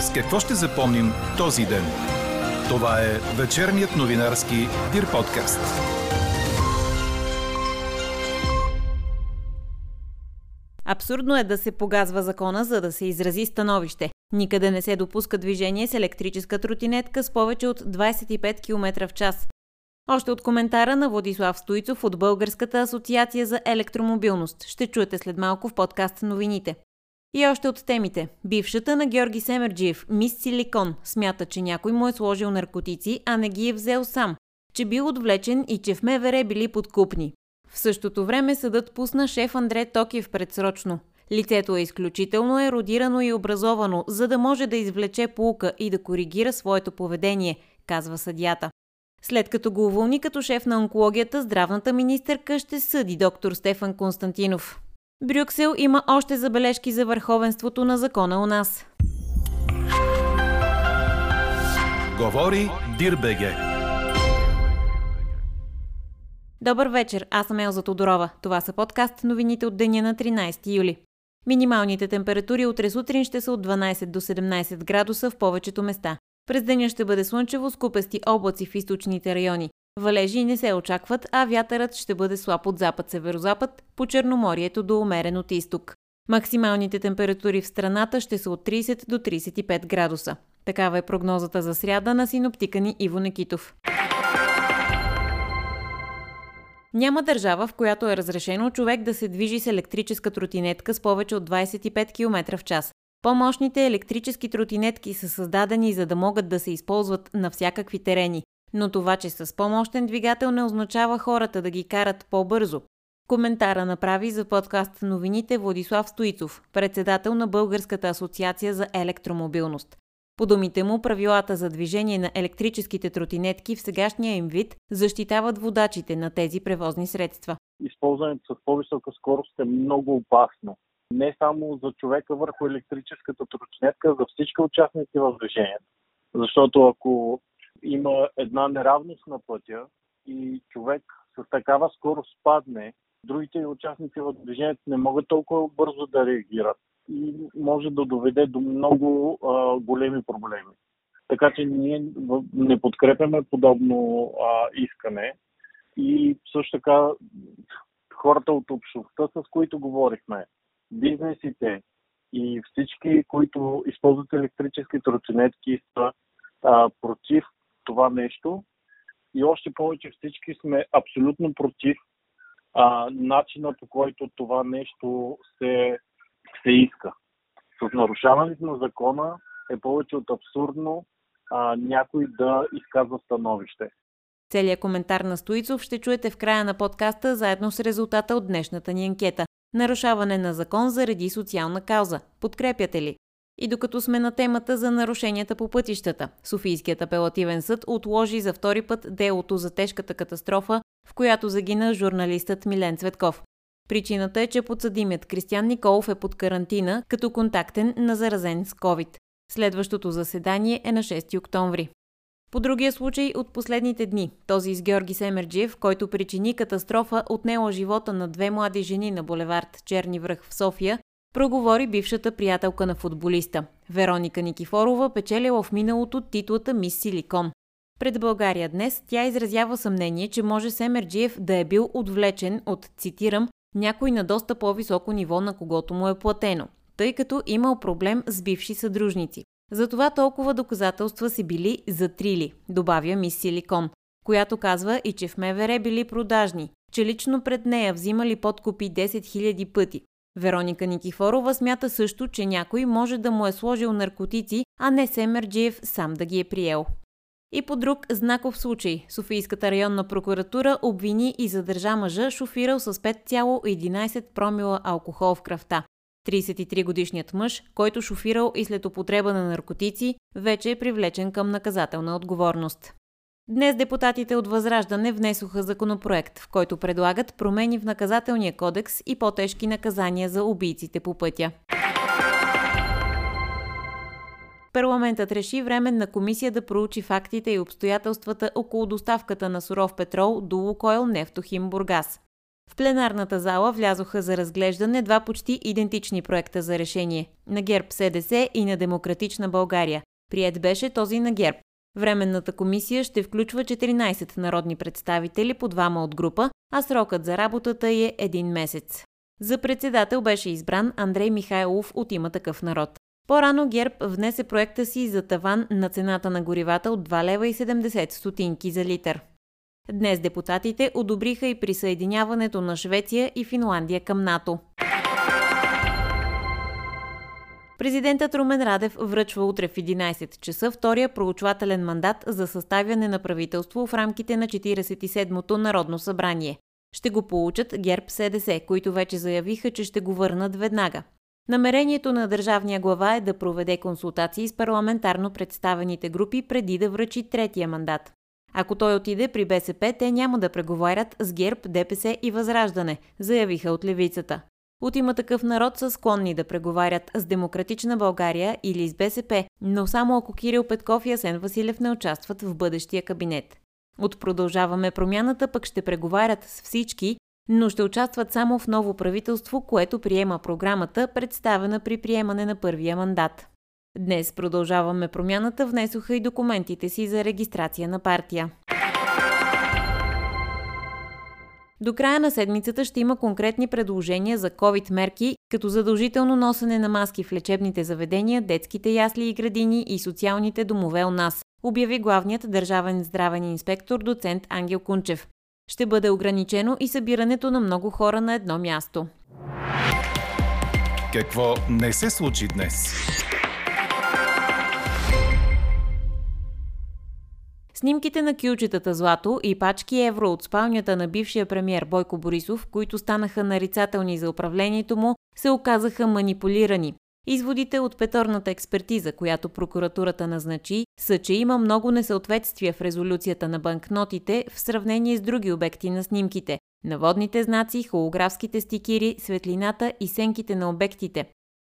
С какво ще запомним този ден? Това е вечерният новинарски Дир подкаст. Абсурдно е да се погазва закона, за да се изрази становище. Никъде не се допуска движение с електрическа тротинетка с повече от 25 км в час. Още от коментара на Владислав Стоицов от Българската асоциация за електромобилност. Ще чуете след малко в подкаст новините. И още от темите. Бившата на Георги Семерджиев, мис Силикон, смята, че някой му е сложил наркотици, а не ги е взел сам, че бил отвлечен и че в МВР били подкупни. В същото време съдът пусна шеф Андре Токиев предсрочно. Лицето е изключително еродирано и образовано, за да може да извлече полука и да коригира своето поведение, казва съдята. След като го уволни като шеф на онкологията, здравната министърка ще съди доктор Стефан Константинов. Брюксел има още забележки за върховенството на закона у нас. Говори Дирбеге. Добър вечер, аз съм Елза Тодорова. Това са подкаст новините от деня на 13 юли. Минималните температури утре сутрин ще са от 12 до 17 градуса в повечето места. През деня ще бъде слънчево с купести облаци в източните райони. Валежи не се очакват, а вятърът ще бъде слаб от запад-северозапад по Черноморието до умерен от изток. Максималните температури в страната ще са от 30 до 35 градуса. Такава е прогнозата за сряда на синоптика ни Иво Некитов. Няма държава, в която е разрешено човек да се движи с електрическа тротинетка с повече от 25 км в час. По-мощните електрически тротинетки са създадени за да могат да се използват на всякакви терени, но това, че с по-мощен двигател не означава хората да ги карат по-бързо. Коментара направи за подкаст новините Владислав Стоицов, председател на Българската асоциация за електромобилност. По думите му, правилата за движение на електрическите тротинетки в сегашния им вид защитават водачите на тези превозни средства. Използването с по-висока скорост е много опасно. Не само за човека върху електрическата тротинетка, за всички участници в движението. Защото ако има една неравност на пътя и човек с такава скорост падне, другите участници в движението не могат толкова бързо да реагират и може да доведе до много а, големи проблеми. Така че ние не подкрепяме подобно а, искане и също така хората от общността, с които говорихме, бизнесите и всички, които използват електрически тротинетки, са а, против това нещо и още повече всички сме абсолютно против а, начина по който това нещо се, се иска. С нарушаването на закона е повече от абсурдно а, някой да изказва становище. Целият коментар на Стоицов ще чуете в края на подкаста заедно с резултата от днешната ни анкета. Нарушаване на закон заради социална кауза. Подкрепяте ли? И докато сме на темата за нарушенията по пътищата, Софийският апелативен съд отложи за втори път делото за тежката катастрофа, в която загина журналистът Милен Цветков. Причината е, че подсъдимият Кристиян Николов е под карантина като контактен на заразен с COVID. Следващото заседание е на 6 октомври. По другия случай от последните дни, този с Георги Семерджиев, който причини катастрофа, отнела живота на две млади жени на булевард Черни връх в София, проговори бившата приятелка на футболиста. Вероника Никифорова печелила в миналото титлата Мис Силикон. Пред България днес тя изразява съмнение, че може Семерджиев да е бил отвлечен от, цитирам, някой на доста по-високо ниво, на когото му е платено, тъй като имал проблем с бивши съдружници. Затова толкова доказателства си били затрили, добавя мис Силикон, която казва и че в МВР били продажни, че лично пред нея взимали подкупи 10 000 пъти, Вероника Никифорова смята също, че някой може да му е сложил наркотици, а не Семерджиев сам да ги е приел. И по друг знаков случай, Софийската районна прокуратура обвини и задържа мъжа, шофирал с 5,11 промила алкохол в кръвта. 33-годишният мъж, който шофирал и след употреба на наркотици, вече е привлечен към наказателна отговорност. Днес депутатите от Възраждане внесоха законопроект, в който предлагат промени в наказателния кодекс и по-тежки наказания за убийците по пътя. Парламентът реши временна комисия да проучи фактите и обстоятелствата около доставката на суров петрол до Лукойл Нефтохим Бургас. В пленарната зала влязоха за разглеждане два почти идентични проекта за решение – на ГЕРБ СДС и на Демократична България. Прият беше този на ГЕРБ. Временната комисия ще включва 14 народни представители по двама от група, а срокът за работата е един месец. За председател беше избран Андрей Михайлов от има такъв народ. По-рано ГЕРБ внесе проекта си за таван на цената на горивата от 2 лева и 70 стотинки за литър. Днес депутатите одобриха и присъединяването на Швеция и Финландия към НАТО. Президентът Румен Радев връчва утре в 11 часа втория проучвателен мандат за съставяне на правителство в рамките на 47-то Народно събрание. Ще го получат ГЕРБ СДС, които вече заявиха, че ще го върнат веднага. Намерението на държавния глава е да проведе консултации с парламентарно представените групи преди да връчи третия мандат. Ако той отиде при БСП, те няма да преговарят с ГЕРБ, ДПС и Възраждане, заявиха от левицата. От има такъв народ са склонни да преговарят с Демократична България или с БСП, но само ако Кирил Петков и Асен Василев не участват в бъдещия кабинет. От продължаваме промяната пък ще преговарят с всички, но ще участват само в ново правителство, което приема програмата, представена при приемане на първия мандат. Днес продължаваме промяната, внесоха и документите си за регистрация на партия. До края на седмицата ще има конкретни предложения за COVID мерки, като задължително носене на маски в лечебните заведения, детските ясли и градини и социалните домове у нас, обяви главният държавен здравен инспектор доцент Ангел Кунчев. Ще бъде ограничено и събирането на много хора на едно място. Какво не се случи днес? Снимките на кюлчетата Злато и пачки евро от спалнята на бившия премьер Бойко Борисов, които станаха нарицателни за управлението му, се оказаха манипулирани. Изводите от петорната експертиза, която прокуратурата назначи, са, че има много несъответствия в резолюцията на банкнотите в сравнение с други обекти на снимките – наводните знаци, холографските стикири, светлината и сенките на обектите.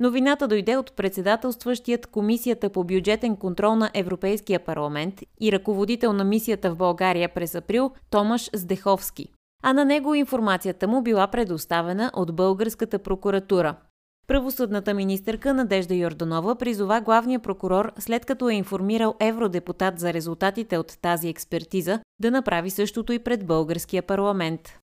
Новината дойде от председателстващият Комисията по бюджетен контрол на Европейския парламент и ръководител на мисията в България през април Томаш Здеховски. А на него информацията му била предоставена от българската прокуратура. Правосъдната министърка Надежда Йорданова призова главния прокурор, след като е информирал евродепутат за резултатите от тази експертиза, да направи същото и пред българския парламент.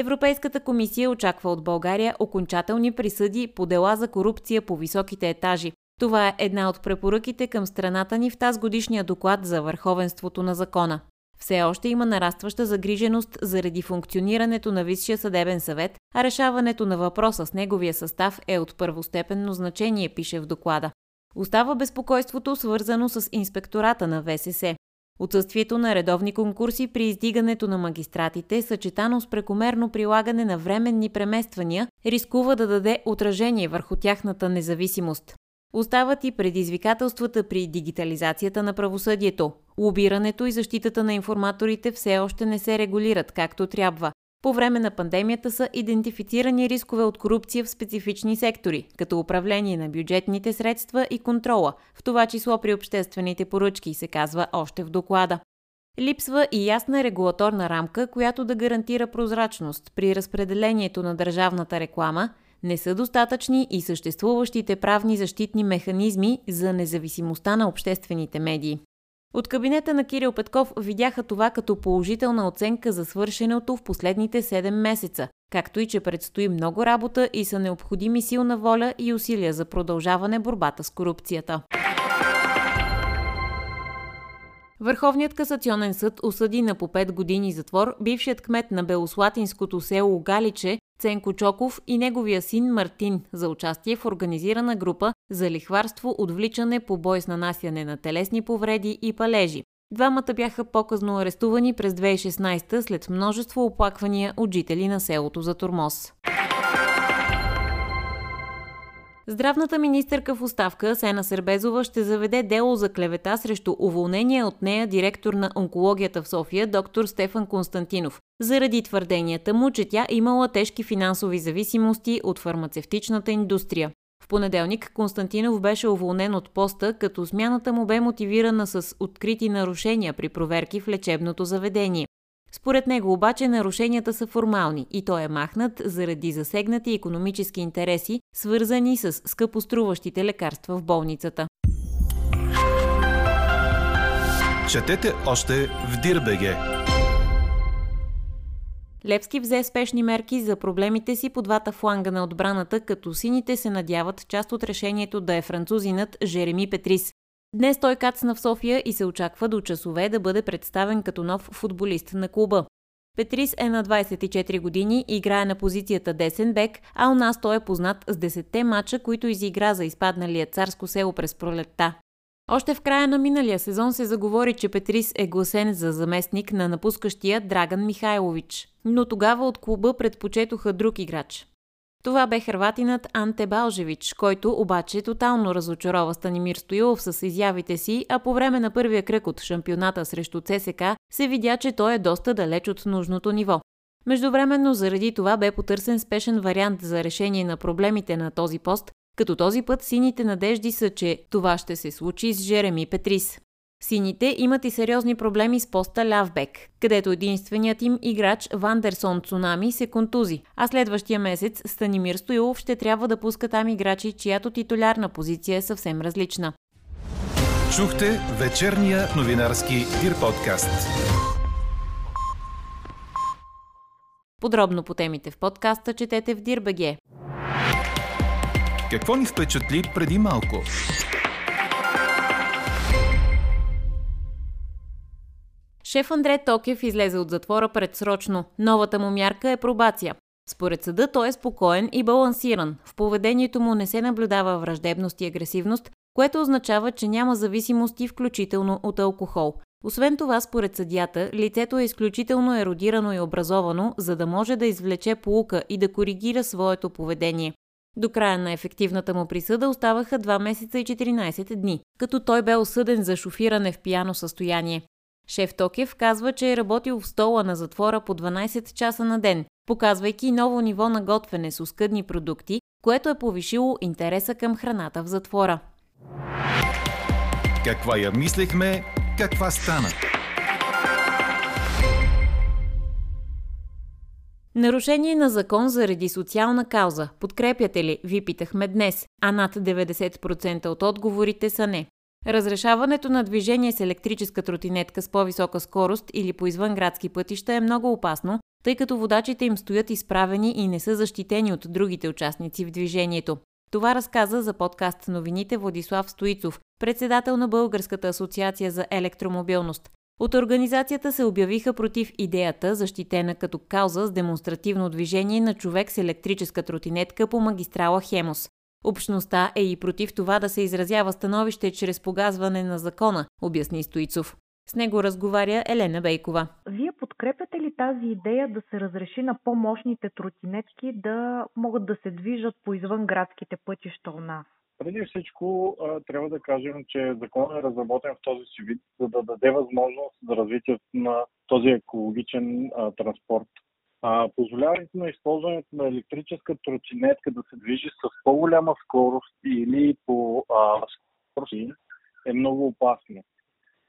Европейската комисия очаква от България окончателни присъди по дела за корупция по високите етажи. Това е една от препоръките към страната ни в тази годишния доклад за върховенството на закона. Все още има нарастваща загриженост заради функционирането на Висшия съдебен съвет, а решаването на въпроса с неговия състав е от първостепенно значение, пише в доклада. Остава безпокойството, свързано с инспектората на ВСС. Отсъствието на редовни конкурси при издигането на магистратите, съчетано с прекомерно прилагане на временни премествания, рискува да даде отражение върху тяхната независимост. Остават и предизвикателствата при дигитализацията на правосъдието. Лобирането и защитата на информаторите все още не се регулират както трябва. По време на пандемията са идентифицирани рискове от корупция в специфични сектори, като управление на бюджетните средства и контрола, в това число при обществените поръчки, се казва още в доклада. Липсва и ясна регулаторна рамка, която да гарантира прозрачност при разпределението на държавната реклама, не са достатъчни и съществуващите правни защитни механизми за независимостта на обществените медии. От кабинета на Кирил Петков видяха това като положителна оценка за свършеното в последните 7 месеца, както и че предстои много работа и са необходими силна воля и усилия за продължаване борбата с корупцията. Върховният касационен съд осъди на по 5 години затвор бившият кмет на Белослатинското село Галиче Ценко Чоков и неговия син Мартин за участие в организирана група за лихварство, отвличане, побой с нанасяне на телесни повреди и палежи. Двамата бяха по-късно арестувани през 2016 след множество оплаквания от жители на селото за Тормоз. Здравната министърка в оставка Сена Сербезова ще заведе дело за клевета срещу уволнение от нея директор на онкологията в София доктор Стефан Константинов, заради твърденията му, че тя имала тежки финансови зависимости от фармацевтичната индустрия. В понеделник Константинов беше уволнен от поста, като смяната му бе мотивирана с открити нарушения при проверки в лечебното заведение. Според него обаче нарушенията са формални и той е махнат заради засегнати економически интереси, свързани с скъпоструващите лекарства в болницата. Четете още в Дирбеге. Левски взе спешни мерки за проблемите си по двата фланга на отбраната, като сините се надяват част от решението да е французинът Жереми Петрис. Днес той кацна в София и се очаква до часове да бъде представен като нов футболист на клуба. Петрис е на 24 години, играе на позицията десен бек, а у нас той е познат с 10 мача, които изигра за изпадналия царско село през пролетта. Още в края на миналия сезон се заговори, че Петрис е гласен за заместник на напускащия Драган Михайлович, но тогава от клуба предпочетоха друг играч. Това бе хрватинът Анте Балжевич, който обаче тотално разочарова Станимир Стоилов с изявите си, а по време на първия кръг от шампионата срещу ЦСК се видя, че той е доста далеч от нужното ниво. Междувременно заради това бе потърсен спешен вариант за решение на проблемите на този пост, като този път сините надежди са, че това ще се случи с Жереми Петрис. Сините имат и сериозни проблеми с поста Лявбек, където единственият им играч Вандерсон Цунами се контузи, а следващия месец Станимир Стоилов ще трябва да пуска там играчи, чиято титулярна позиция е съвсем различна. Чухте вечерния новинарски Дир подкаст. Подробно по темите в подкаста четете в Дирбеге. Какво ни впечатли преди малко? Шеф Андре Токев излезе от затвора предсрочно. Новата му мярка е пробация. Според съда той е спокоен и балансиран. В поведението му не се наблюдава враждебност и агресивност, което означава, че няма зависимости, включително от алкохол. Освен това, според съдята, лицето е изключително еродирано и образовано, за да може да извлече полука и да коригира своето поведение. До края на ефективната му присъда оставаха 2 месеца и 14 дни, като той бе осъден за шофиране в пияно състояние. Шеф Токев казва, че е работил в стола на затвора по 12 часа на ден, показвайки ново ниво на готвене с оскъдни продукти, което е повишило интереса към храната в затвора. Каква я мислехме, каква стана? Нарушение на закон заради социална кауза. Подкрепяте ли? Ви питахме днес, а над 90% от отговорите са не. Разрешаването на движение с електрическа тротинетка с по-висока скорост или по извънградски пътища е много опасно, тъй като водачите им стоят изправени и не са защитени от другите участници в движението. Това разказа за подкаст новините Владислав Стоицов, председател на Българската асоциация за електромобилност. От организацията се обявиха против идеята, защитена като кауза с демонстративно движение на човек с електрическа тротинетка по магистрала Хемос. Общността е и против това да се изразява становище чрез погазване на закона, обясни Стоицов. С него разговаря Елена Бейкова. Вие подкрепяте ли тази идея да се разреши на по-мощните тротинетки да могат да се движат по извън градските пътища у нас? Преди всичко трябва да кажем, че законът е разработен в този си вид, за да даде възможност за развитието на този екологичен транспорт позволяването на използването на електрическа тротинетка да се движи с по-голяма скорост или по а, скорост е много опасно.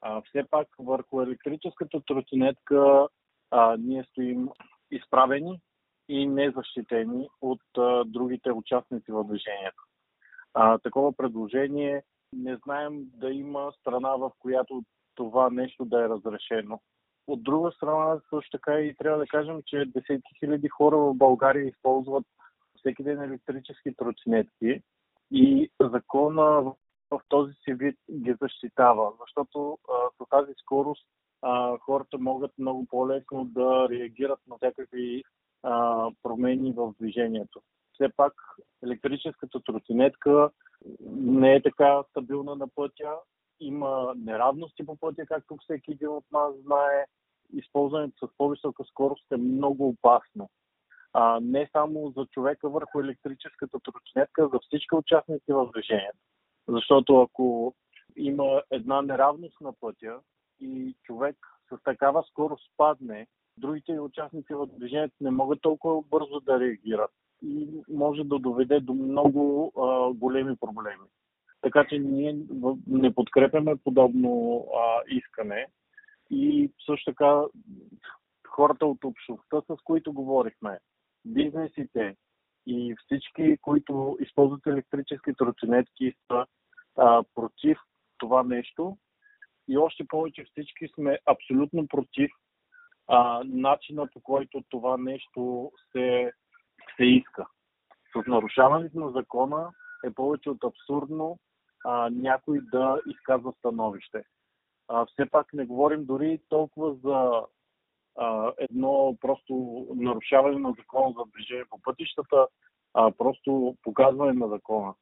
А, все пак върху електрическата тротинетка а, ние стоим изправени и незащитени от а, другите участници в движението. А, такова предложение не знаем да има страна, в която това нещо да е разрешено. От друга страна, също така и трябва да кажем, че десетки хиляди хора в България използват всеки ден електрически тротинетки и закона в този си вид ги защитава, защото а, с тази скорост а, хората могат много по-лесно да реагират на всякакви а, промени в движението. Все пак електрическата тротинетка не е така стабилна на пътя, има неравности по пътя, както всеки един от нас знае използването с по-висока скорост е много опасно. А, не само за човека върху електрическата тротинетка, за всички участници в движението. Защото ако има една неравност на пътя и човек с такава скорост падне, другите участници в движението не могат толкова бързо да реагират и може да доведе до много а, големи проблеми. Така че ние не подкрепяме подобно а, искане и също така хората от общността, с които говорихме, бизнесите и всички, които използват електрически тротинетки, са а, против това нещо. И още повече всички сме абсолютно против а, начина по който това нещо се, се иска. С нарушаването на закона е повече от абсурдно а, някой да изказва становище. А, все пак не говорим дори толкова за а, едно просто нарушаване на закона за движение по пътищата, а просто показване на закона.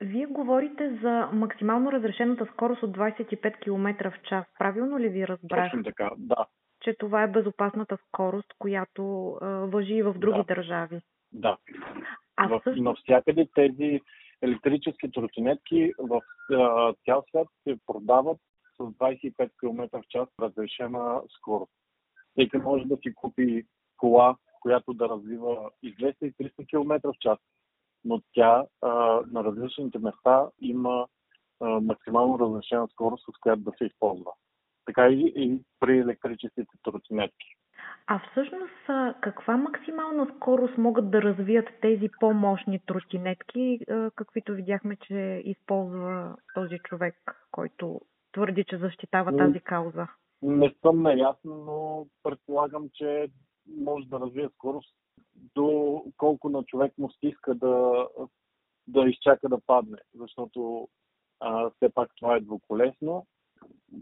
Вие говорите за максимално разрешената скорост от 25 км в час. Правилно ли ви разбрах? Точно така, да. Че това е безопасната скорост, която а, въжи и в други да. държави. Да. А в, всъщност... Навсякъде тези електрически тротинетки в а, цял свят се продават с 25 км в час разрешена скорост. Всеки може да си купи кола, която да развива и 200 и 300 км в час, но тя а, на различните места има а, максимално разрешена скорост, с която да се използва. Така и, и при електрическите тротинетки. А всъщност каква максимална скорост могат да развият тези по-мощни тротинетки, каквито видяхме, че използва този човек, който твърди, че защитава тази кауза? Не съм наясно, но предполагам, че може да развие скорост до колко на човек му стиска да, да изчака да падне, защото а, все пак това е двуколесно.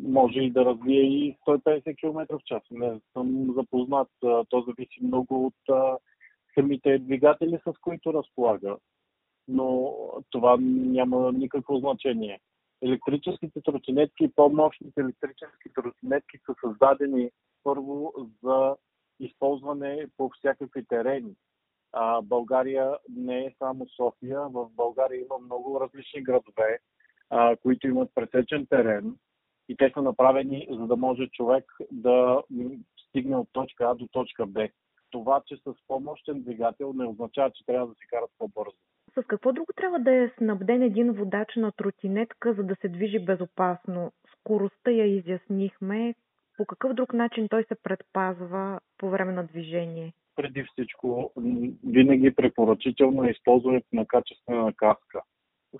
Може и да развие и 150 км в час. Не съм запознат. То зависи много от а, самите двигатели, с които разполага. Но това няма никакво значение. Електрическите тротинетки, по-мощните електрически тротинетки са създадени първо за използване по всякакви терени. А, България не е само София. В България има много различни градове, а, които имат пресечен терен и те са направени, за да може човек да стигне от точка А до точка Б. Това, че с по-мощен двигател не означава, че трябва да се карат по-бързо. С какво друго трябва да е снабден един водач на тротинетка, за да се движи безопасно? Скоростта я изяснихме. По какъв друг начин той се предпазва по време на движение? Преди всичко, винаги препоръчително е използването на качествена каска.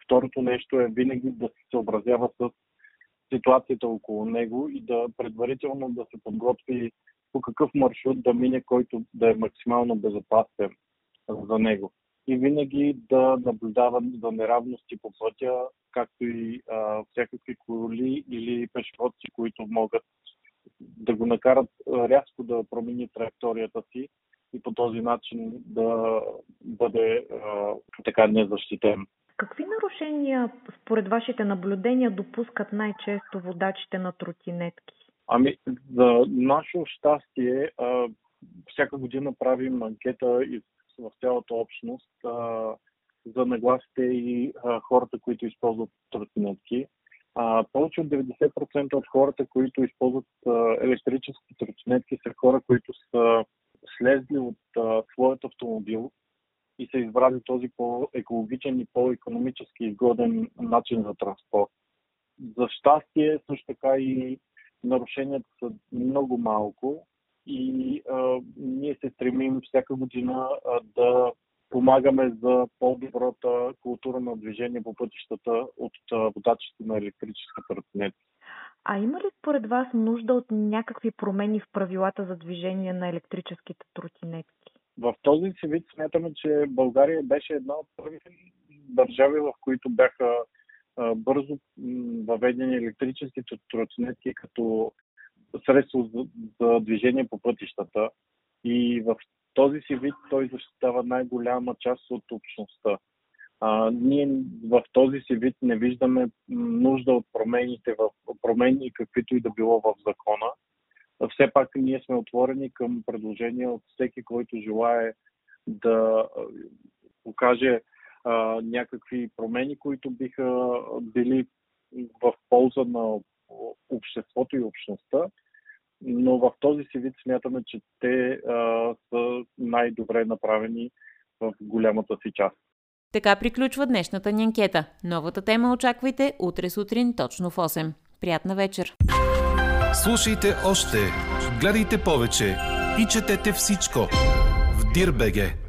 Второто нещо е винаги да се съобразява с ситуацията около него и да предварително да се подготви по какъв маршрут да мине, който да е максимално безопасен за него. И винаги да наблюдава за неравности по пътя, както и а, всякакви коли или пешеходци, които могат да го накарат рязко да промени траекторията си и по този начин да бъде а, така незащитен. Какви нарушения според вашите наблюдения допускат най-често водачите на тротинетки? Ами, за наше щастие, а, всяка година правим анкета в цялата общност а, за нагласите и а, хората, които използват тротинетки. А, повече от 90% от хората, които използват а, електрически тротинетки, са хора, които са слезли от а, своят автомобил и са избрали този по-екологичен и по-економически изгоден начин за транспорт. За щастие, също така и нарушенията са много малко и а, ние се стремим всяка година а, да помагаме за по-добрата култура на движение по пътищата от водачите на електрическа тротинетка. А има ли според вас нужда от някакви промени в правилата за движение на електрическите тротинетки? В този си вид смятаме, че България беше една от първите държави, в които бяха бързо въведени електрическите тротинетки като средство за, за движение по пътищата. И в този си вид той защитава най-голяма част от общността. А, ние в този си вид не виждаме нужда от промените в промени, каквито и да било в закона все пак ние сме отворени към предложения от всеки, който желае да покаже а, някакви промени, които биха били в полза на обществото и общността. Но в този си вид смятаме, че те а, са най-добре направени в голямата си част. Така приключва днешната ни анкета. Новата тема очаквайте утре сутрин точно в 8. Приятна вечер! Слушайте още, гледайте повече и четете всичко в Дирбеге.